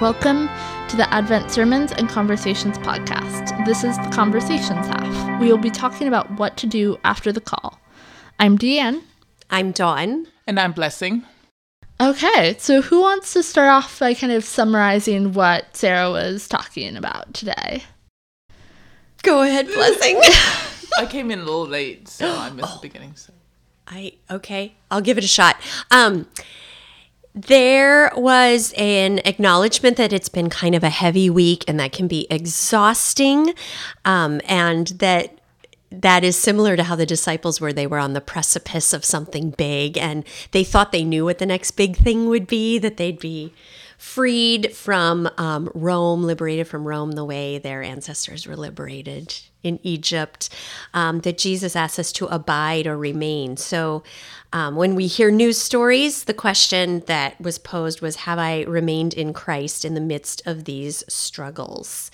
Welcome to the Advent Sermons and Conversations podcast. This is the Conversations half. We will be talking about what to do after the call. I'm Deanne. I'm Dawn. And I'm Blessing. Okay, so who wants to start off by kind of summarizing what Sarah was talking about today? Go ahead, Blessing. I came in a little late, so I missed oh. the beginning. So. I okay, I'll give it a shot. Um, there was an acknowledgement that it's been kind of a heavy week and that can be exhausting, um, and that that is similar to how the disciples were. They were on the precipice of something big and they thought they knew what the next big thing would be, that they'd be freed from um, Rome, liberated from Rome the way their ancestors were liberated in Egypt, um, that Jesus asks us to abide or remain. So um, when we hear news stories, the question that was posed was Have I remained in Christ in the midst of these struggles?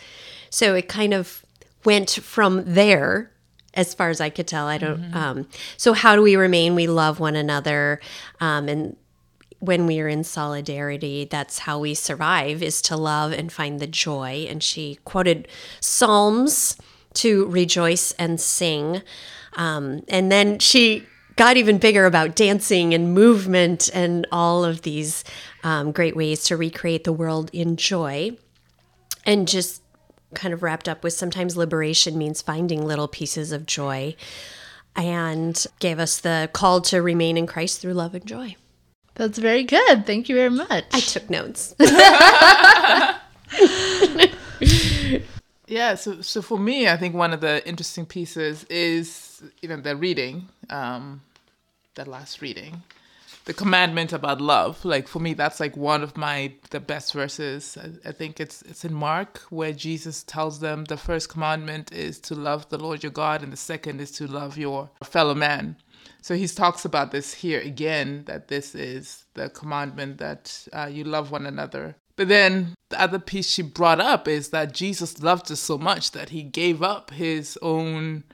So it kind of went from there as far as I could tell. I don't. Mm-hmm. Um, so how do we remain? We love one another, um, and when we are in solidarity, that's how we survive. Is to love and find the joy. And she quoted Psalms to rejoice and sing. Um, and then she got even bigger about dancing and movement and all of these um, great ways to recreate the world in joy. And just kind of wrapped up with sometimes liberation means finding little pieces of joy and gave us the call to remain in Christ through love and joy. That's very good. Thank you very much. I took notes. Yeah, so so for me, I think one of the interesting pieces is you know the reading, um, the last reading, the commandment about love. Like for me, that's like one of my the best verses. I, I think it's it's in Mark where Jesus tells them the first commandment is to love the Lord your God, and the second is to love your fellow man. So he talks about this here again that this is the commandment that uh, you love one another but then the other piece she brought up is that Jesus loved us so much that he gave up his own,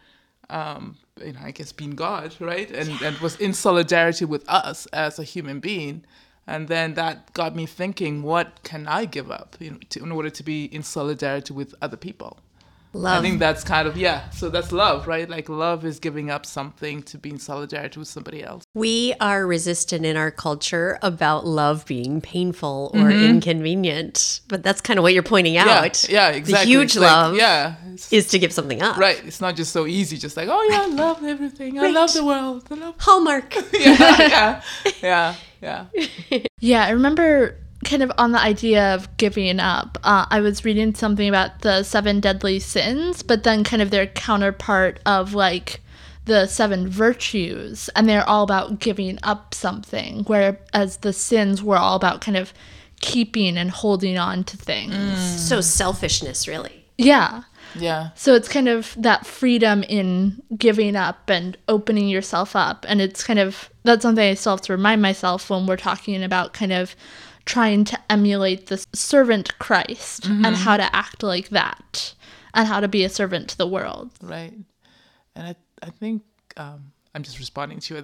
um, you know, I guess being God, right? And, yeah. and was in solidarity with us as a human being. And then that got me thinking, what can I give up you know, to, in order to be in solidarity with other people? Love. I think that's kind of yeah. So that's love, right? Like love is giving up something to be in solidarity with somebody else. We are resistant in our culture about love being painful or mm-hmm. inconvenient, but that's kind of what you're pointing out. Yeah, yeah exactly. The huge love, yeah, is to give something up. Right. It's not just so easy. Just like oh yeah, I love everything. Right. I love the world. I love Hallmark. yeah, yeah, yeah, yeah. yeah, I remember kind of on the idea of giving up, uh, I was reading something about the seven deadly sins, but then kind of their counterpart of like the seven virtues, and they're all about giving up something, whereas the sins were all about kind of keeping and holding on to things. Mm. So selfishness, really. Yeah. Yeah. So it's kind of that freedom in giving up and opening yourself up. And it's kind of that's something I still have to remind myself when we're talking about kind of trying to emulate the servant Christ mm-hmm. and how to act like that and how to be a servant to the world. Right. And I, I think um, I'm just responding to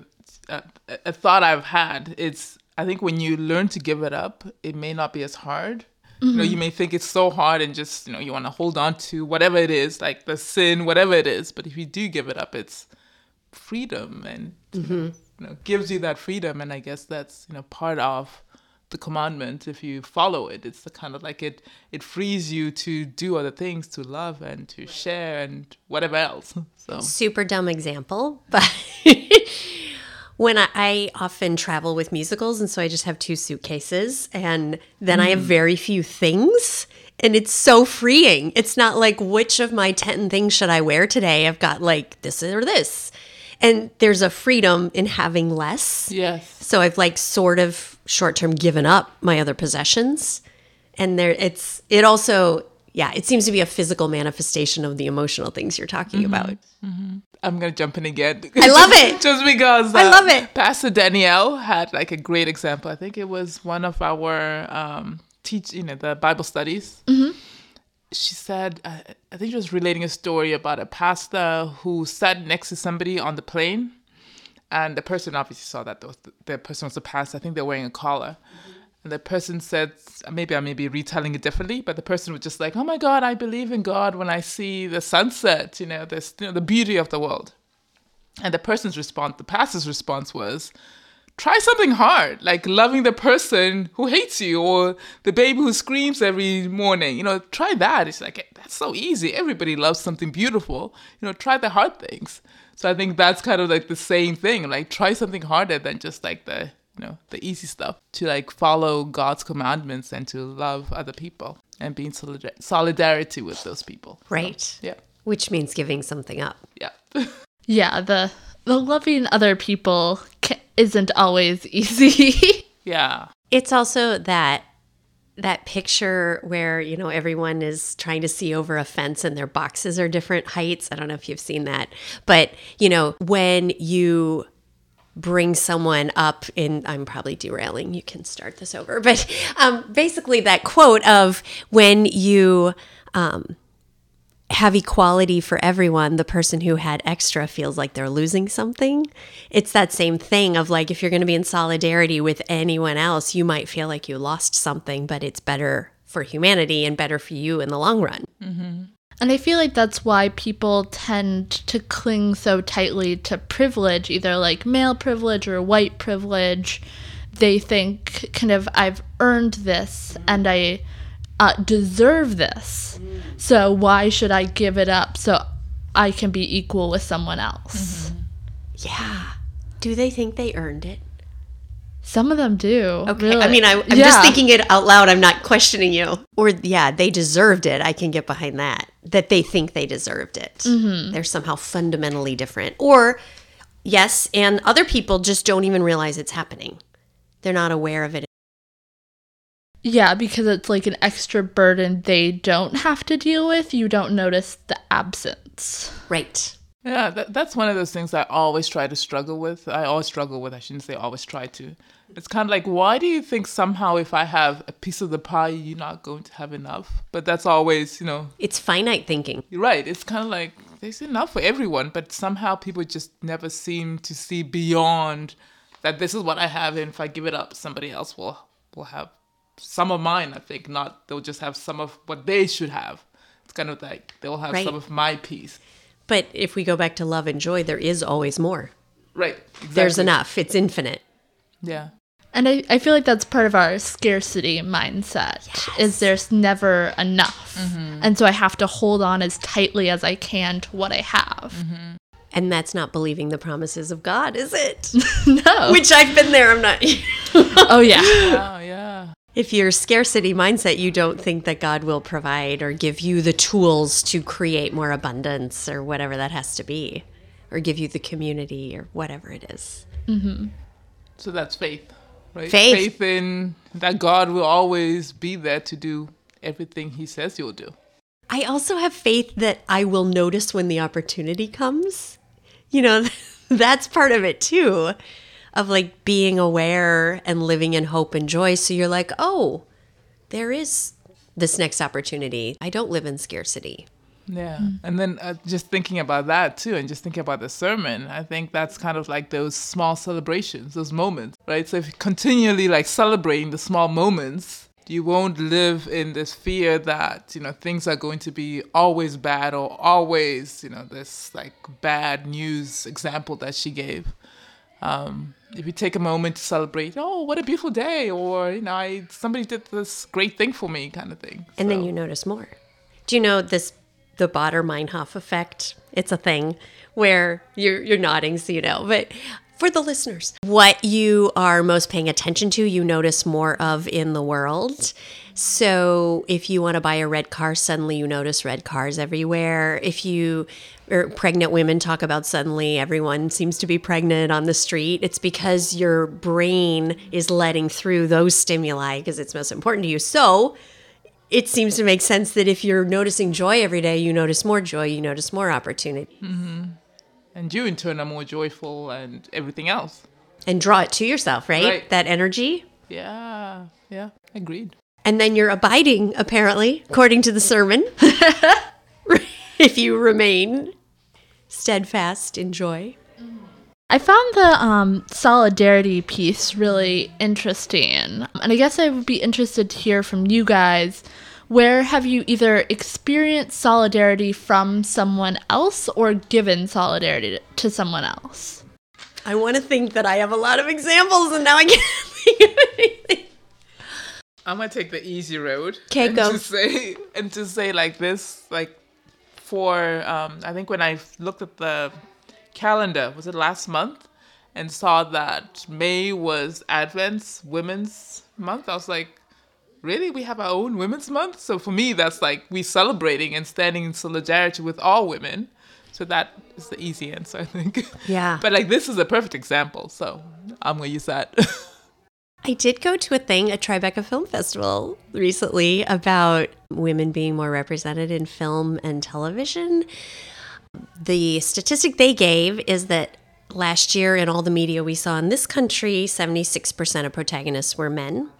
a, a, a thought I've had. It's, I think when you learn to give it up, it may not be as hard. Mm-hmm. You know, you mm-hmm. may think it's so hard and just, you know, you want to hold on to whatever it is, like the sin, whatever it is. But if you do give it up, it's freedom and, mm-hmm. you know, gives you that freedom. And I guess that's, you know, part of the commandment if you follow it it's the kind of like it it frees you to do other things to love and to share and whatever else so. Super dumb example but when I, I, often travel with musicals and so i just have two suitcases and then mm. i have mm. very few things and it's so freeing. It's not like which of my 10 things should i wear today? I've got like this or this. And there's a freedom in having less. Yes. So i've like sort of short term given up my other possessions. And there it's it also yeah, it seems to be a physical manifestation of the emotional things you're talking mm-hmm. about. Mm-hmm. I'm gonna jump in again. I love it. Just because uh, I love it. Pastor Danielle had like a great example. I think it was one of our um, teach, you know, the Bible studies. Mm-hmm. She said, uh, I think she was relating a story about a pastor who sat next to somebody on the plane, and the person obviously saw that the, the person was a pastor. I think they're wearing a collar. Mm-hmm. and the person said, maybe I may be retelling it differently, but the person was just like, "Oh my God, I believe in God when I see the sunset. You know, this, you know, the beauty of the world." And the person's response, the pastor's response was, try something hard, like loving the person who hates you or the baby who screams every morning. You know, try that. It's like, that's so easy. Everybody loves something beautiful. You know, try the hard things. So I think that's kind of like the same thing. Like, try something harder than just like the, you know, the easy stuff. To like follow God's commandments and to love other people and be in solidar- solidarity with those people. Right. So, yeah. Which means giving something up. Yeah. Yeah, the the loving other people ca- isn't always easy. yeah. It's also that that picture where you know everyone is trying to see over a fence and their boxes are different heights. I don't know if you've seen that, but you know when you bring someone up in i'm probably derailing you can start this over but um, basically that quote of when you um, have equality for everyone, the person who had extra feels like they're losing something. It's that same thing of like if you're going to be in solidarity with anyone else, you might feel like you lost something, but it's better for humanity and better for you in the long run. Mm-hmm. And I feel like that's why people tend to cling so tightly to privilege, either like male privilege or white privilege. They think, kind of, I've earned this and I uh, deserve this. So why should I give it up so I can be equal with someone else? Mm-hmm. Yeah. Do they think they earned it? Some of them do. Okay. really. I mean, I, am Yeah. just thinking it out loud. I'm not questioning you. Or, yeah, they deserved it. I can get behind that. That they think they deserved it. They're somehow fundamentally different. Or, yes, and other people just don't even realize it's happening. They're not aware of it. Yeah, because it's like an extra burden they don't have to deal with. You don't notice the absence. Right. Yeah, that, that's one of those things I always try to struggle with. I always struggle with. I shouldn't say always try to. It's kind of like, why do you think somehow if I have a piece of the pie, you're not going to have enough? But that's always, you know, It's finite thinking. you're right. It's kind of like there's enough for everyone, but somehow people just never seem to see beyond that. This is what I have, and if I give it up, somebody else will will have some of mine. I think not. They'll just have some of what they should have. It's kind of like they'll have Right. some of my piece. But if we go back to love and joy, there is always more. Right. There's enough. It's infinite. Yeah. And I, I feel like that's part of our scarcity mindset is there's never enough. Mm-hmm. And so I have to hold on as tightly as I can to what I have. Mm-hmm. And that's not believing the promises of God, is it? No. Which I've been there. I'm not. oh yeah. Oh yeah. If you're scarcity mindset, you don't think that God will provide or give you the tools to create more abundance or whatever that has to be, or give you the community or whatever it is. Mm-hmm. So that's faith, right? Faith. Faith in that God will always be there to do everything He says He'll do. I also have faith that I will notice when the opportunity comes. You know, that's part of it too, of like being aware and living in hope and joy. So you're like, oh, there is this next opportunity. I don't live in scarcity. Yeah. And then uh, just thinking about that too, and just thinking about the sermon, I think that's kind of like those small celebrations, those moments, right? So if you're continually like celebrating the small moments, you won't live in this fear that, you know, things are going to be always bad or always, you know, this like bad news example that she gave. Um, if you take a moment to celebrate, oh, what a beautiful day, or, you know, I, somebody did this great thing for me kind of thing. And then you notice more. Do you know this the Baader Meinhof effect? It's a thing where you're you're nodding so you know. But for the listeners, what you are most paying attention to, you notice more of in the world. So if you want to buy a red car, suddenly you notice red cars everywhere. If you or pregnant women talk about suddenly everyone seems to be pregnant on the street, it's because your brain is letting through those stimuli because it's most important to you. So it seems to make sense that if you're noticing joy every day, you notice more joy, you notice more opportunity, mm-hmm. And you in turn are more joyful and everything else. and draw it to yourself, right? Right. That energy. Yeah, yeah, agreed. And then you're abiding, apparently, according to the sermon, if you remain steadfast in joy. I found the um, solidarity piece really interesting. And I guess I would be interested to hear from you guys where have you either experienced solidarity from someone else or given solidarity to someone else? I want to think that I have a lot of examples and now I can't think of anything. I'm gonna take the easy road. 'Kay, and go. To say and to say like this, like for um, I think when I looked at the calendar, was it last month, and saw that May was Advent's Women's Month, I was like, really, we have our own Women's Month. So for me, that's like we celebrating and standing in solidarity with all women. So that is the easy answer, I think. Yeah. But like this is a perfect example, so I'm gonna use that. I did go to a thing at Tribeca Film Festival recently about women being more represented in film and television. The statistic they gave is that last year in all the media we saw in this country, 76% of protagonists were men.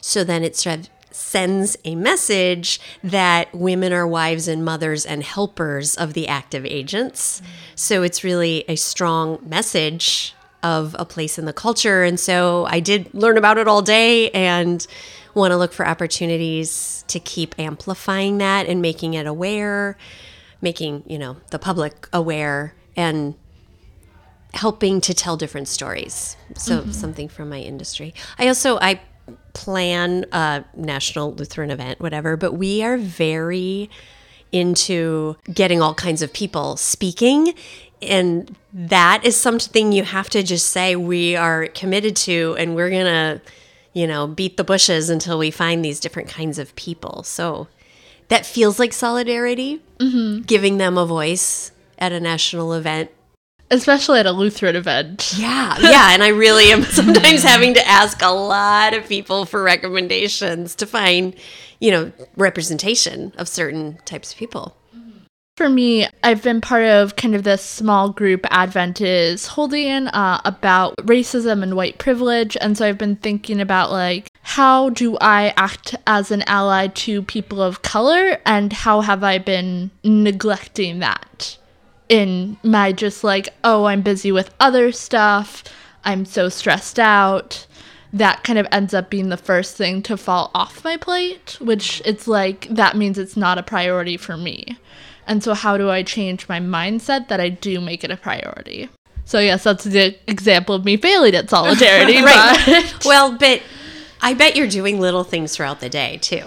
So then it sort of sends a message that women are wives and mothers and helpers of the active agents. So it's really a strong message of a place in the culture. And so I did learn about it all day and want to look for opportunities to keep amplifying that and making it aware, making, you know, the public aware and helping to tell different stories. So mm-hmm. something from my industry. I also I plan a national Lutheran event, whatever, but we are very into getting all kinds of people speaking. And that is something you have to just say we are committed to, and we're going to, you know, beat the bushes until we find these different kinds of people. So that feels like solidarity, mm-hmm. giving them a voice at a national event. Especially at a Lutheran event. Yeah, yeah. And I really am sometimes having to ask a lot of people for recommendations to find, you know, representation of certain types of people. For me, I've been part of kind of this small group Advent is holding uh, about racism and white privilege. And so I've been thinking about like, how do I act as an ally to people of color and how have I been neglecting that in my just like, oh, I'm busy with other stuff. I'm so stressed out. That kind of ends up being the first thing to fall off my plate, which it's like that means it's not a priority for me. And so, how do I change my mindset that I do make it a priority? So, yes, that's the example of me failing at solidarity. Right. But Well, but I bet you're doing little things throughout the day too.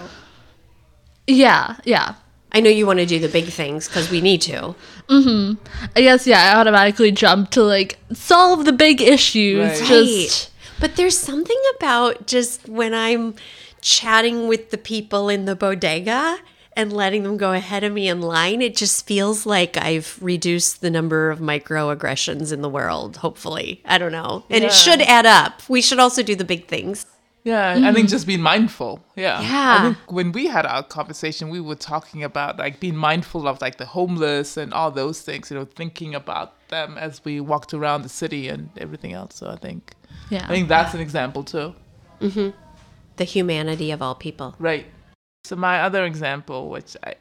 yeah, yeah. I know you want to do the big things because we need to. Mm-hmm. I guess, yeah, I automatically jump to like solve the big issues. Right. Just, But there's something about just when I'm chatting with the people in the bodega and letting them go ahead of me in line, it just feels like I've reduced the number of microaggressions in the world, hopefully. I don't know. And it should add up. We should also do the big things. Yeah, I think mm. just being mindful. Yeah. Yeah. I think when we had our conversation, we were talking about like being mindful of like the homeless and all those things, you know, thinking about them as we walked around the city and everything else. So I think yeah. I think that's an example too. Mm-hmm. The humanity of all people. Right. So my other example, which I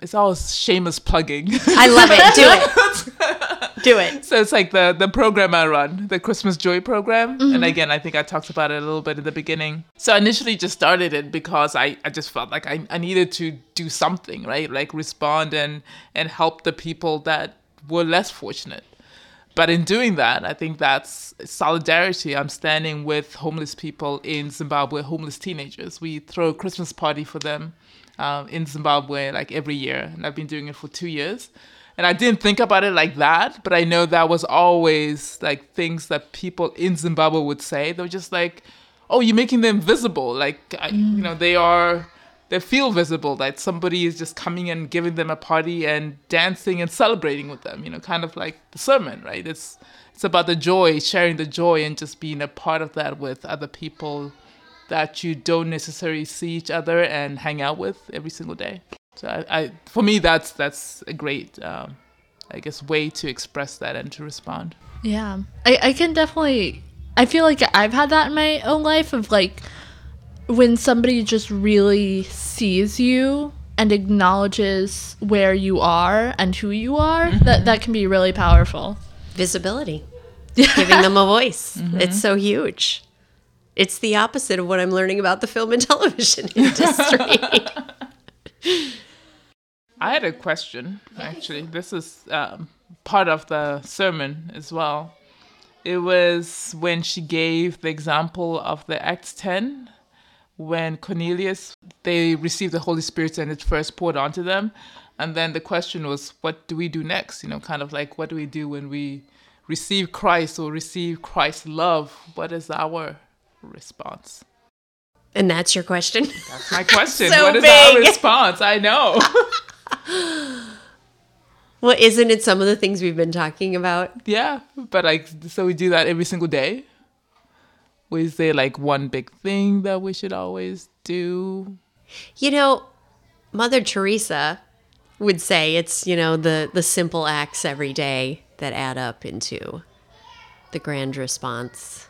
it's all shameless plugging. I love it. Do it. Do it. So it's like the the program I run, the Christmas Joy program. And mm-hmm. again, I think I talked about it a little bit in the beginning. So I initially just started it because I, I just felt like I, I needed to do something, right? Like respond and and help the people that were less fortunate. But in doing that, I think that's solidarity. I'm standing with homeless people in Zimbabwe, homeless teenagers. We throw a Christmas party for them um, in Zimbabwe like every year, and I've been doing it for two years. And I didn't think about it like that, but I know that was always like things that people in Zimbabwe would say. They were just like, "Oh, you're making them visible." Like, I, you know, they are they feel visible that somebody is just coming and giving them a party and dancing and celebrating with them you know kind of like the sermon right it's it's about the joy sharing the joy and just being a part of that with other people that you don't necessarily see each other and hang out with every single day so i, I for me that's that's a great um, i guess way to express that and to respond Yeah. I, I can definitely I feel like I've had that in my own life of like when somebody just really sees you and acknowledges where you are and who you are, that that can be really powerful. Visibility. giving them a voice. It's so huge. It's the opposite of what I'm learning about the film and television industry. I had a question, actually. This is um, part of the sermon as well. It was when she gave the example of the Acts 10, when Cornelius, they received the Holy Spirit and it first poured onto them. And then the question was, what do we do next? You know, kind of like, what do we do when we receive Christ or receive Christ's love? What is our response? and that's your question. That's my question. So what is our response? I know. well, isn't it some of the things we've been talking about? Yeah, but like, so we do that every single day. We say like one big thing that we should always do? You know, Mother Teresa would say it's, you know, the the simple acts every day that add up into the grand response.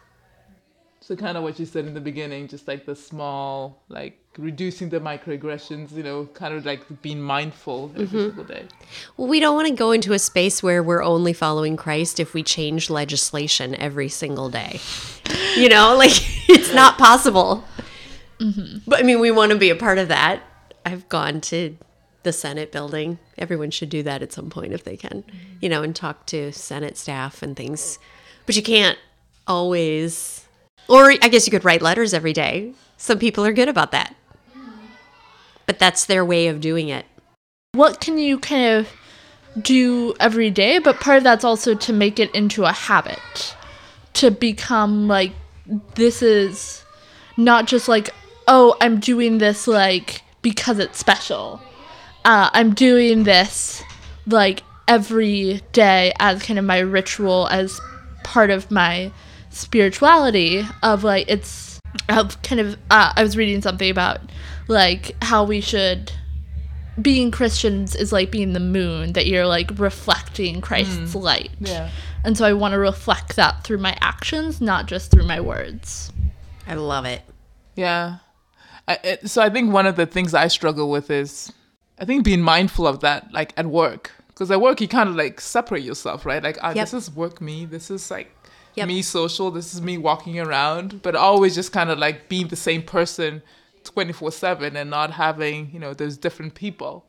So kind of what you said in the beginning, just like the small, like reducing the microaggressions, you know, kind of like being mindful every mm-hmm. single day. Well, we don't want to go into a space where we're only following Christ if we change legislation every single day. You know, like it's not possible. Mm-hmm. But I mean, we want to be a part of that. I've gone to the Senate building. Everyone should do that at some point if they can, mm-hmm. you know, and talk to Senate staff and things. But you can't always, or I guess you could write letters every day. Some people are good about that. But that's their way of doing it. what can you kind of do every day but part of that's also to make it into a habit to become like this is not just like oh i'm doing this like because it's special uh, i'm doing this like every day as kind of my ritual as part of my spirituality of like it's of kind of uh, i was reading something about like how we should being Christians is like being the moon that you're like reflecting Christ's light. Yeah. And so I want to reflect that through my actions, not just through my words. I love it. Yeah. I, it, so I think one of the things I struggle with is, I think being mindful of that, like at work, because at work you kind of like separate yourself, right? Like, ah, Yep. this is work me, this is like Yep. me social, this is me walking around, but always just kind of like being the same person 24 7 and not having, you know, those different people.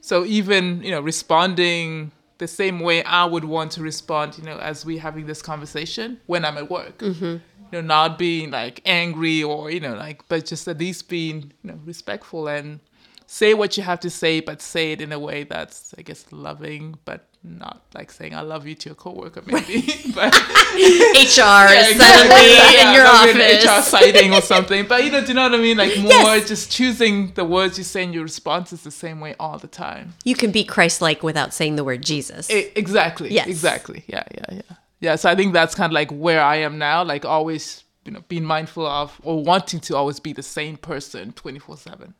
So even, you know, responding the same way I would want to respond, you know, as we having this conversation when I'm at work. Mm-hmm. You know, not being like angry or, you know, like, but just at least being, you know, respectful and say what you have to say, but say it in a way that's, I guess, loving, but not like saying I love you to a coworker, maybe. but HR Yeah, suddenly Yeah, in your office. HR sighting or something. But you know, do you know what I mean? Like more Yes. just choosing the words you say in your responses the same way all the time. You can be Christ-like without saying the word Jesus. E- exactly. Yes. Exactly. Yeah, yeah, yeah. Yeah. So I think that's kind of like where I am now. Like always, you know, being mindful of or wanting to always be the same person twenty four seven.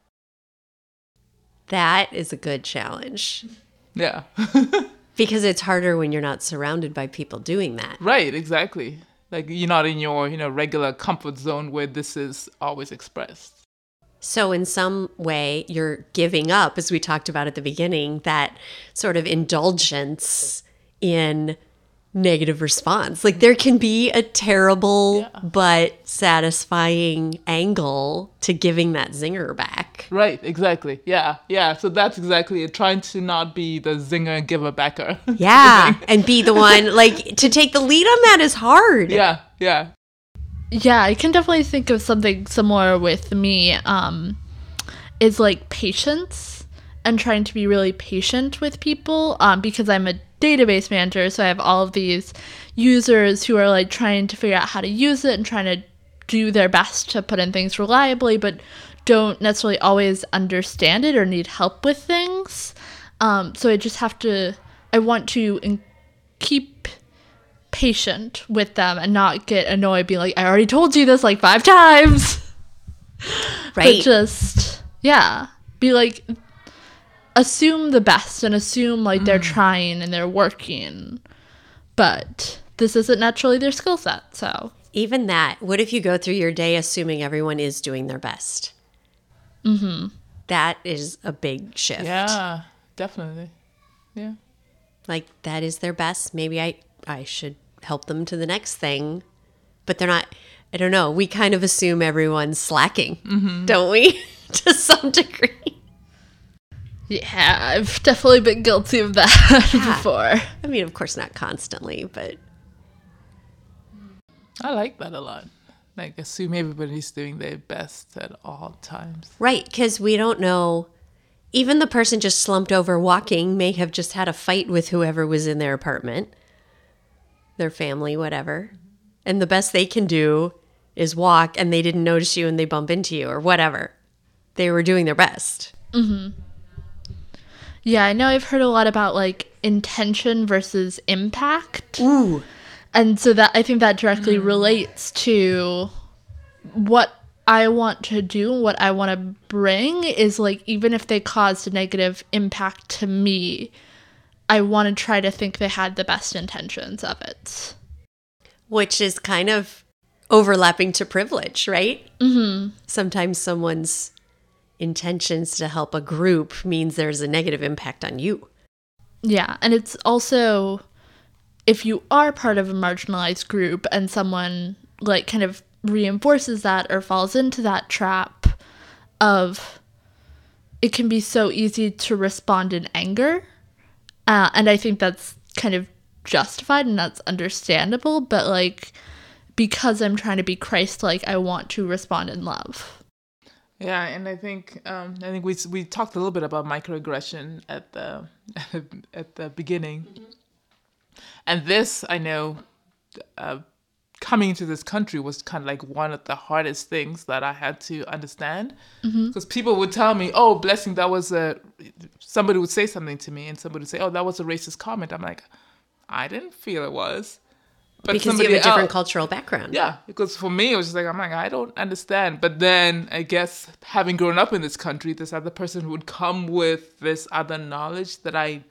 that is a good challenge Yeah. because it's harder when you're not surrounded by people doing that. right. Exactly. Like you're not in your you know regular comfort zone where this is always expressed. So, in some way, you're giving up, as we talked about at the beginning, that sort of indulgence in negative response. Like, there can be a terrible Yeah. but satisfying angle to giving that zinger back. Right, exactly. Yeah, yeah. So that's exactly it. Trying to not be the zinger giver backer. Yeah. and be the one, like, to take the lead on that is hard. yeah, yeah. Yeah, I can definitely think of something similar with me. Um, is like patience and trying to be really patient with people. Um, because I'm a database manager, so I have all of these users who are like trying to figure out how to use it and trying to do their best to put in things reliably, but don't necessarily always understand it or need help with things. Um, so I just have to. I want to in- keep patient with them and not get annoyed being like i already told you this like five times Right. but just yeah be like assume the best and assume like they're trying and they're working but this isn't naturally their skill set so Even that, what if you go through your day assuming everyone is doing their best? Mm-hmm. That is a big shift. Yeah, definitely. Yeah. Like that is their best. Maybe I I should help them to the next thing. But they're not, I don't know, we kind of assume everyone's slacking, don't we? to some degree. Yeah, I've definitely been guilty of that before. I mean, of course, not constantly, but I like that a lot. Like assume everybody's doing their best at all times. right, because we don't know. Even the person just slumped over walking may have just had a fight with whoever was in their apartment, their family, whatever. And the best they can do is walk and they didn't notice you and they bump into you or whatever. They were doing their best. Mm-hmm. Yeah, I know I've heard a lot about like intention versus impact. Ooh. And so that I think that directly relates to what I want to do, what I want to bring is like even if they caused a negative impact to me, I want to try to think they had the best intentions of it. which is kind of overlapping to privilege, right? Mm-hmm. Sometimes someone's intentions to help a group means there's a negative impact on you. Yeah, and it's also if you are part of a marginalized group and someone like kind of reinforces that or falls into that trap of it can be so easy to respond in anger. Uh, and I think that's kind of justified and that's understandable, but like because I'm trying to be Christ like, I want to respond in love. Yeah, and I think um, I think we we talked a little bit about microaggression at the at the beginning, and this I know uh, coming into this country was kind of like one of the hardest things that I had to understand. Because people would tell me, "Oh, blessing, that was a," somebody would say something to me, and somebody would say, "Oh, that was a racist comment." I'm like, I didn't feel it was, but Because you have a different else- cultural background. yeah, because for me, it was just like, I'm like, I don't understand. But then I guess having grown up in this country, this other person would come with this other knowledge that I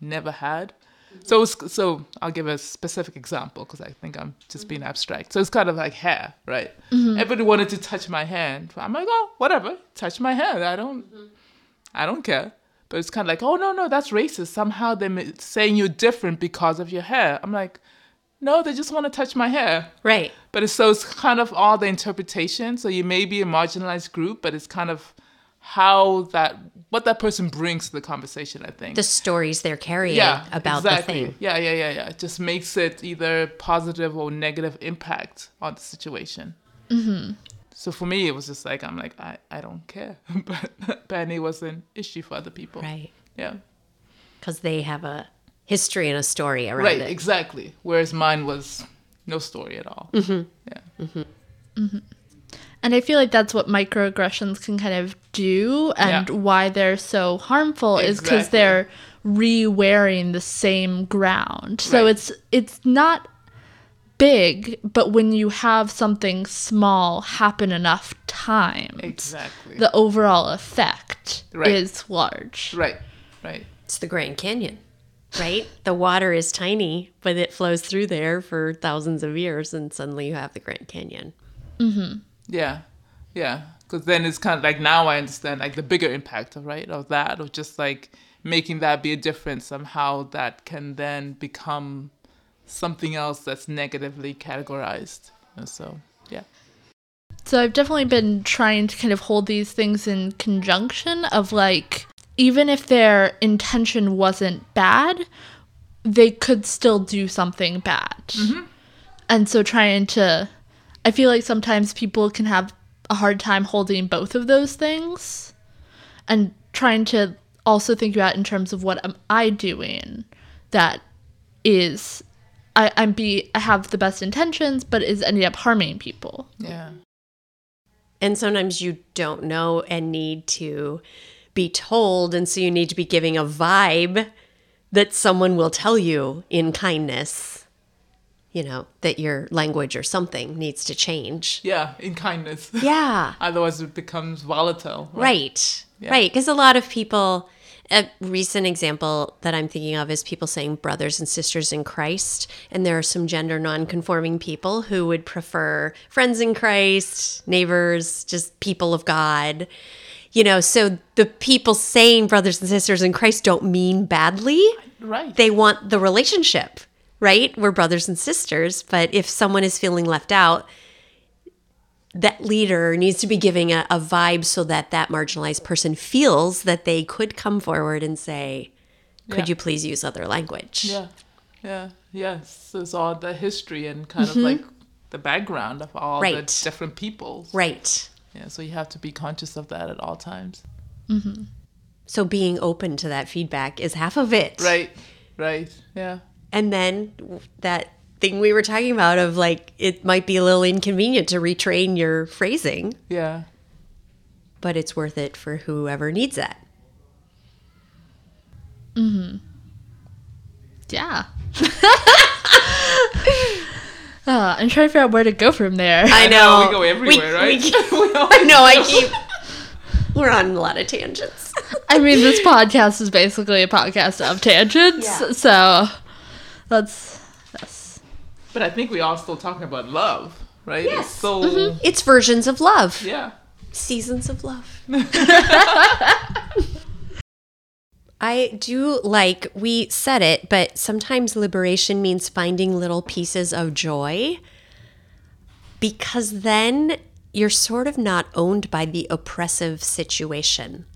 never had. Mm-hmm. So, it's, so I'll give a specific example because I think I'm just being mm-hmm. abstract. So it's kind of like hair, right? Mm-hmm. Everybody wanted to touch my hand. I'm like, oh, whatever, touch my hand. I don't, I don't care. But it's kind of like, oh no, no, that's racist. Somehow they're saying you're different because of your hair. I'm like, no, they just want to touch my hair. Right. But it's so it's kind of all the interpretation. So you may be a marginalized group, but it's kind of how that what that person brings to the conversation. I think. The stories they're carrying yeah, about exactly. the thing. Yeah, yeah, yeah, yeah. It just makes it either positive or negative impact on the situation. Mm-hmm. So for me, it was just like I'm like I, I don't care, but it was an issue for other people. Right. Yeah. Because they have a history and a story around Right. it. Exactly. Whereas mine was no story at all. Mm-hmm. Yeah. And I feel like that's what microaggressions can kind of do and Yeah. why they're so harmful is because they're re-wearing the same ground. So Right. it's it's not big, but when you have something small happen enough times, Exactly. the overall effect Right. is large. right. Right. It's the Grand Canyon, right? the water is tiny, but it flows through there for thousands of years, and suddenly you have the Grand Canyon. Mm-hmm. Yeah, yeah. Because then it's kind of like now I understand like the bigger impact of right of that of just like making that be a difference somehow that can then become something else that's negatively categorized. And so yeah, So I've definitely been trying to kind of hold these things in conjunction of like even if their intention wasn't bad, they could still do something bad. Mm-hmm. And so trying to I feel like sometimes people can have a hard time holding both of those things and trying to also think about in terms of what am I doing that is I, I'm be I have the best intentions but is ending up harming people. yeah, And sometimes you don't know and need to be told. And so you need to be giving a vibe that someone will tell you in kindness, you know, that your language or something needs to change. yeah. In kindness. Yeah. Otherwise, it becomes volatile. Right. Yeah. Right. Because a lot of people, a recent example that I'm thinking of is people saying brothers and sisters in Christ. And there are some gender non-conforming people who would prefer friends in Christ, neighbors, just people of God. You know, so the people saying brothers and sisters in Christ don't mean badly. Right. They want the relationship, right? We're brothers and sisters, but if someone is feeling left out, that leader needs to be giving a, a vibe so that that marginalized person feels that they could come forward and say, "Could Yeah. you please use other language?" Yeah, yeah, yes. So it's all the history and kind of like the background of all Mm-hmm. The different peoples. Right. Yeah, so you have to be conscious of that at all times. So being open to that feedback is half of it. Right, right. Yeah, And then that thing we were talking about of like it might be a little inconvenient to retrain your phrasing, yeah. but it's worth it for whoever needs that. Mm hmm. Yeah. Uh, I'm trying to figure out where to go from there. I know, know. we go everywhere, right? keep- We I know. I keep. We're on a lot of tangents. I mean, this podcast is basically a podcast of tangents, Yeah. so that's that's But I think we are still talking about love, right? Yes. It's so It's versions of love, yeah. seasons of love. I do like, we said it, but sometimes liberation means finding little pieces of joy because then you're sort of not owned by the oppressive situation.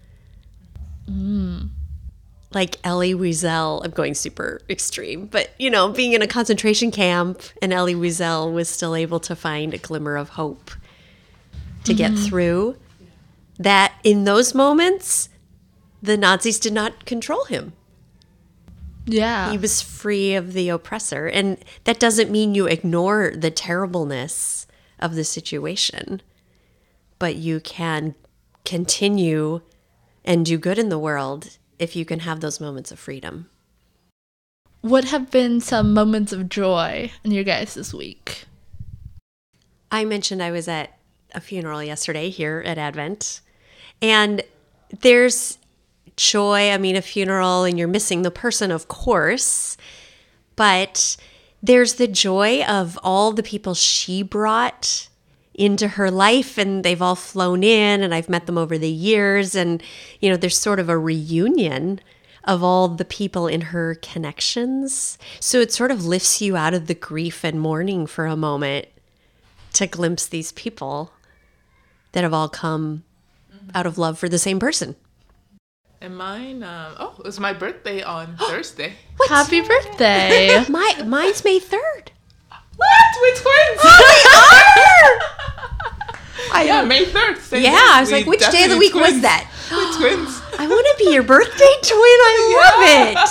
Like Elie Wiesel, I'm going super extreme, but you know, being in a concentration camp and Elie Wiesel was still able to find a glimmer of hope to get mm-hmm. through. That in those moments, the Nazis did not control him. yeah. He was free of the oppressor. And that doesn't mean you ignore the terribleness of the situation, but you can continue and do good in the world if you can have those moments of freedom. What have been some moments of joy in your guys this week? I mentioned I was at a funeral yesterday here at Advent, and there's joy. I mean, a funeral, and you're missing the person, of course, but there's the joy of all the people she brought into her life, and they've all flown in, and I've met them over the years, and you know, there's sort of a reunion of all the people in her connections. So it sort of lifts you out of the grief and mourning for a moment to glimpse these people that have all come out of love for the same person. And mine, um, oh, it was my birthday on Thursday. Happy birthday! My mine's May third. What? We're twins. We are. Yeah, May third. Yeah, day. I was We like, which day of the definitely week was that? We're twins. I want to be your birthday twin. I love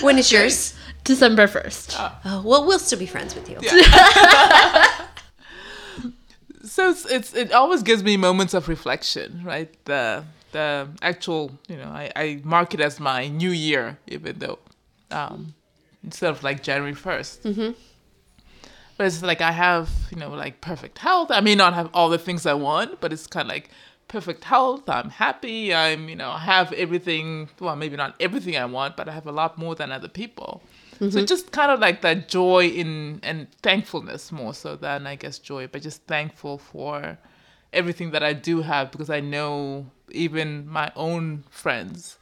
it. When is yours? December 1st. Oh, well, we'll still be friends with you. so it's, it's it always gives me moments of reflection right the the actual you know i, I mark it as my new year even though um instead of like january 1st mm-hmm. but it's like i have you know like perfect health. I may not have all the things i want but it's kind of like perfect health. I'm happy. I'm you know I have everything well maybe not everything i want but i have a lot more than other people. So just kind of like that joy in and thankfulness more so than I guess joy, but just thankful for everything that I do have because I know even my own friends,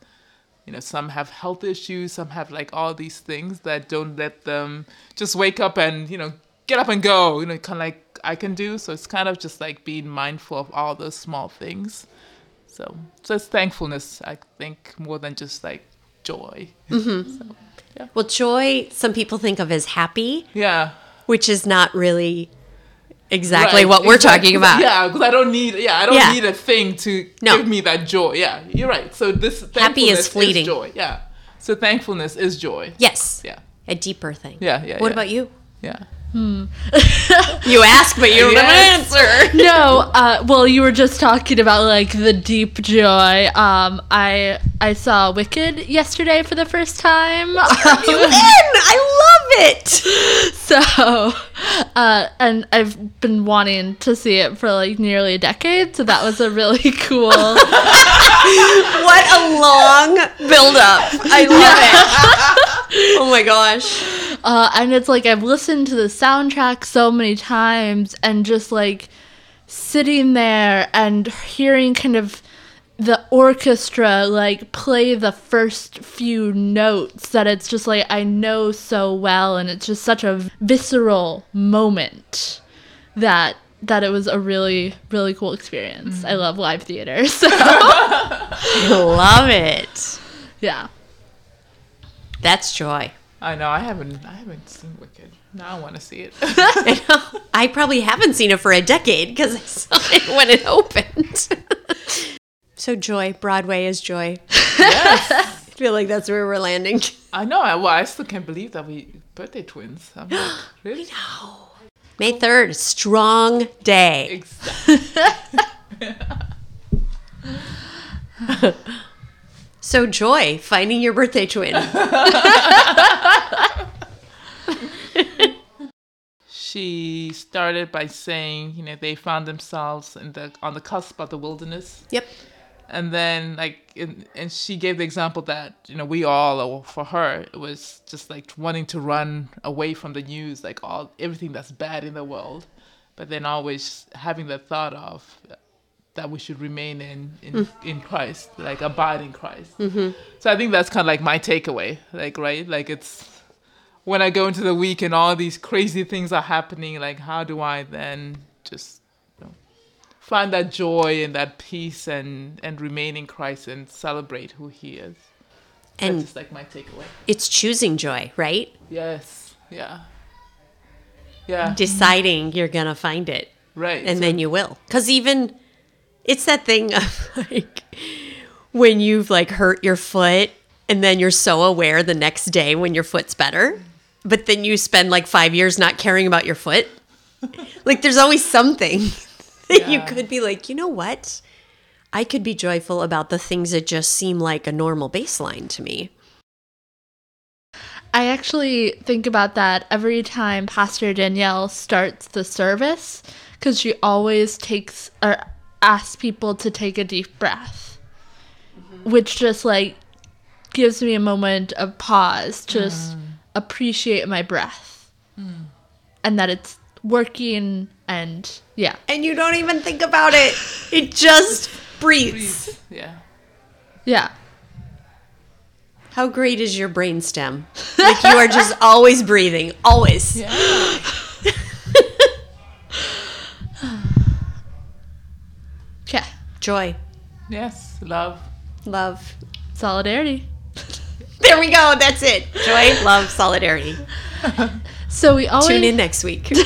you know, some have health issues, some have like all these things that don't let them just wake up and, you know, get up and go, you know, kind of like I can do. So it's kind of just like being mindful of all those small things. So, so it's thankfulness, I think, more than just like joy. Mm-hmm. yeah Well, joy, some people think of as happy, Yeah. which is not really exactly Right, what we're exactly. talking about. Yeah, because I don't need. Yeah, I don't Yeah. need a thing to No. give me that joy. Yeah, you're right. So this Happy is fleeting. joy. Yeah. So thankfulness is joy. Yes. Yeah. A deeper thing. Yeah. Yeah. What yeah. about you? Yeah. You ask, but you don't Yes. have an answer. no, uh, well, you were just talking about like the deep joy. Um, I I saw Wicked yesterday for the first time. You in? I love it. so, uh, and I've been wanting to see it for like nearly a decade. So that was a really cool. What a long build up. I love it. Oh my gosh. Uh, and it's like I've listened to the soundtrack so many times and just like sitting there and hearing kind of the orchestra like play the first few notes that it's just like I know so well and it's just such a visceral moment that that it was a really really cool experience. I love live theater. So love it. yeah. That's joy. I know. I haven't. I haven't seen Wicked. Now I want to see it. I. I probably haven't seen it for a decade because I saw it when it opened. so joy, Broadway is joy. yes. I feel like that's where we're landing. I know. I, well, I still can't believe that we birthday twins. I'm like, really? No. May 3rd, strong day. Exactly. So joy, finding your birthday twin. She started by saying, you know, they found themselves in the on the cusp of the wilderness. yep. and then like in, and she gave the example that you know we all or for her it was just like wanting to run away from the news like all everything that's bad in the world but then always having the thought of that we should remain in in, mm. in christ like abide in christ mm-hmm. so i think that's kind of like my takeaway like right like it's when i go into the week and all these crazy things are happening like how do i then just you know, find that joy and that peace and and remain in Christ and celebrate who He is. And That's just like my takeaway. it's choosing joy, right? Yes. Yeah. Yeah. Deciding you're going to find it. Right. and So- then you will because even it's that thing of like when you've like hurt your foot and then you're so aware the next day when your foot's better but then you spend like five years not caring about your foot. Like there's always something that you could be like you know what? I could be joyful about the things that just seem like a normal baseline to me. I actually think about that every time Pastor Danielle starts the service because she always takes or asks people to take a deep breath, which just like gives me a moment of pause, just mm. appreciate my breath mm. and that it's working and yeah. and you don't even think about it it just breathes Yeah. Yeah. How great is your brain stem? Like you are just always breathing, always. Yeah. Okay. Joy, Yes. Love. love. Solidarity. There we go. That's it. Joy, love, solidarity. So we always Tune in next week.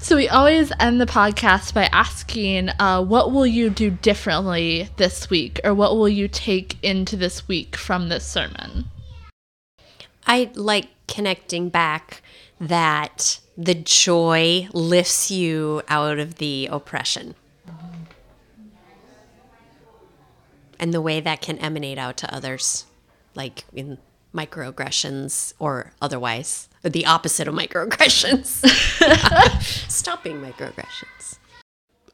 So we always end the podcast by asking, uh, "What will you do differently this week, or what will you take into this week from this sermon?" I like connecting back that the joy lifts you out of the oppression. And the way that can emanate out to others, like in microaggressions or otherwise, or the opposite of microaggressions. Stopping microaggressions.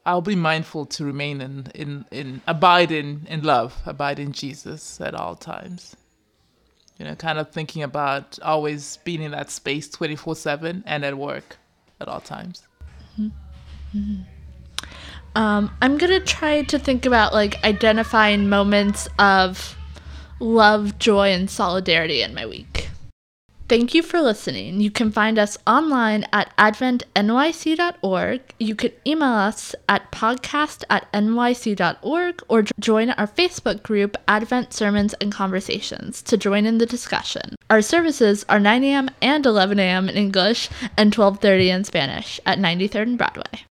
I'll be mindful to remain in in in abide in in love, abide in Jesus at all times. You know, kind of thinking about always being in that space twenty four seven and at work at all times. Mm-hmm. Mm-hmm. Um, I'm gonna try to think about like identifying moments of love, joy, and solidarity in my week. Thank you for listening. You can find us online at adventnyc.org. You can email us at podcast at nyc.org or join our Facebook group, Advent Sermons and Conversations, to join in the discussion. Our services are 9 a.m. and 11 a.m. in English and 12.30 in Spanish at 93rd and Broadway.